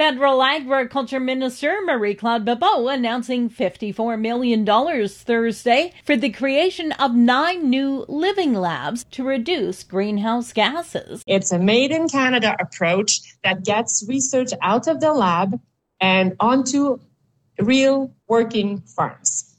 Federal Agriculture Minister Marie Claude Bibeau announcing $54 million Thursday for the creation of nine new living labs to reduce greenhouse gases. It's a made in Canada approach that gets research out of the lab and onto real working farms.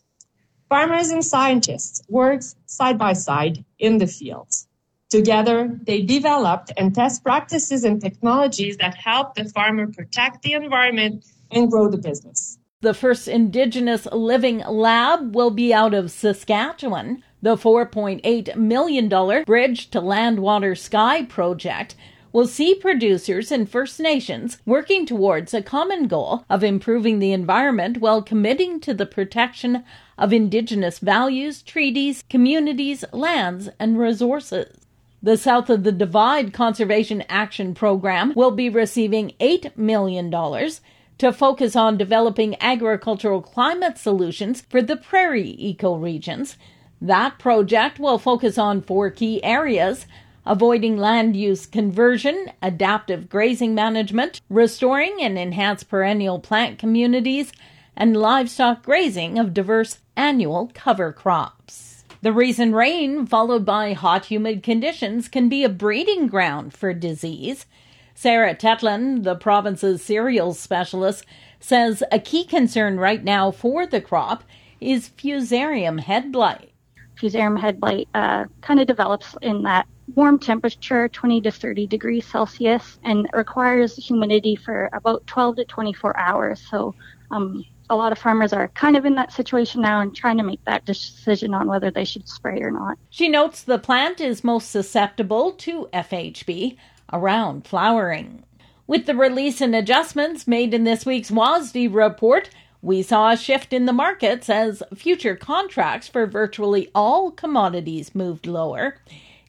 Farmers and scientists work side by side in the fields. Together, they developed and test practices and technologies that help the farmer protect the environment and grow the business. The first Indigenous Living Lab will be out of Saskatchewan. The $4.8 million Bridge to Land Water Sky project will see producers and First Nations working towards a common goal of improving the environment while committing to the protection of Indigenous values, treaties, communities, lands, and resources. The South of the Divide Conservation Action Program will be receiving $8 million to focus on developing agricultural climate solutions for the prairie ecoregions. That project will focus on four key areas avoiding land use conversion, adaptive grazing management, restoring and enhance perennial plant communities, and livestock grazing of diverse annual cover crops. The recent rain, followed by hot, humid conditions, can be a breeding ground for disease. Sarah Tetland, the province's cereals specialist, says a key concern right now for the crop is fusarium head blight. Fusarium head blight uh, kind of develops in that warm temperature, 20 to 30 degrees Celsius, and requires humidity for about 12 to 24 hours. So um, a lot of farmers are kind of in that situation now and trying to make that decision on whether they should spray or not. She notes the plant is most susceptible to FHB around flowering. With the release and adjustments made in this week's WASDE report, we saw a shift in the markets as future contracts for virtually all commodities moved lower.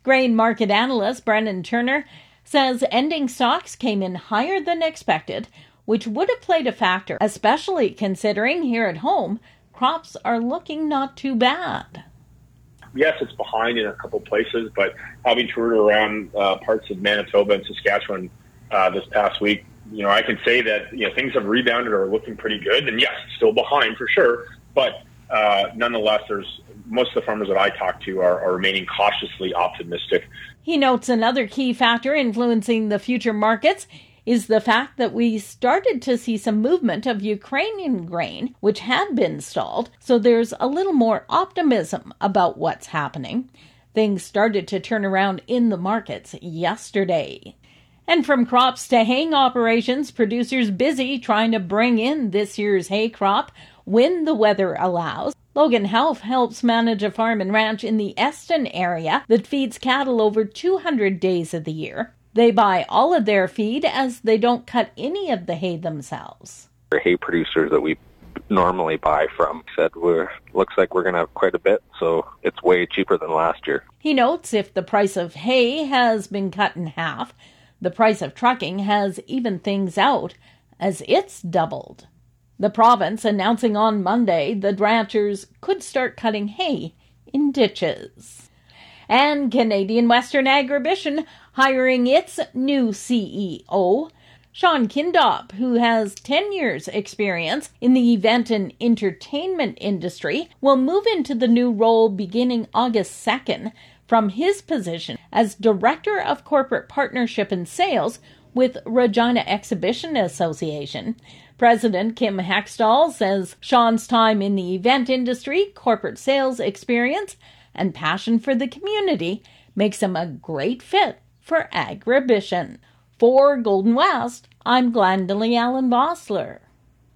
Grain market analyst Brennan Turner says ending stocks came in higher than expected, which would have played a factor, especially considering here at home, crops are looking not too bad. Yes, it's behind in a couple places, but having toured around uh, parts of Manitoba and Saskatchewan uh, this past week, you know, I can say that you know things have rebounded or are looking pretty good. And yes, still behind for sure, but uh, nonetheless, there's most of the farmers that I talk to are, are remaining cautiously optimistic. He notes another key factor influencing the future markets is the fact that we started to see some movement of Ukrainian grain, which had been stalled, so there's a little more optimism about what's happening. Things started to turn around in the markets yesterday. And from crops to haying operations, producers busy trying to bring in this year's hay crop when the weather allows. Logan Health helps manage a farm and ranch in the Eston area that feeds cattle over 200 days of the year. They buy all of their feed as they don't cut any of the hay themselves. The hay producers that we normally buy from said we're looks like we're going to have quite a bit so it's way cheaper than last year. He notes if the price of hay has been cut in half, the price of trucking has evened things out as it's doubled. The province announcing on Monday that ranchers could start cutting hay in ditches. And Canadian Western Agribition hiring its new CEO. Sean Kindop, who has 10 years' experience in the event and entertainment industry, will move into the new role beginning August 2nd from his position as Director of Corporate Partnership and Sales with Regina Exhibition Association. President Kim Hextall says Sean's time in the event industry, corporate sales experience, and passion for the community makes him a great fit for Agribition. For Golden West, I'm Glendalee Allen Bossler.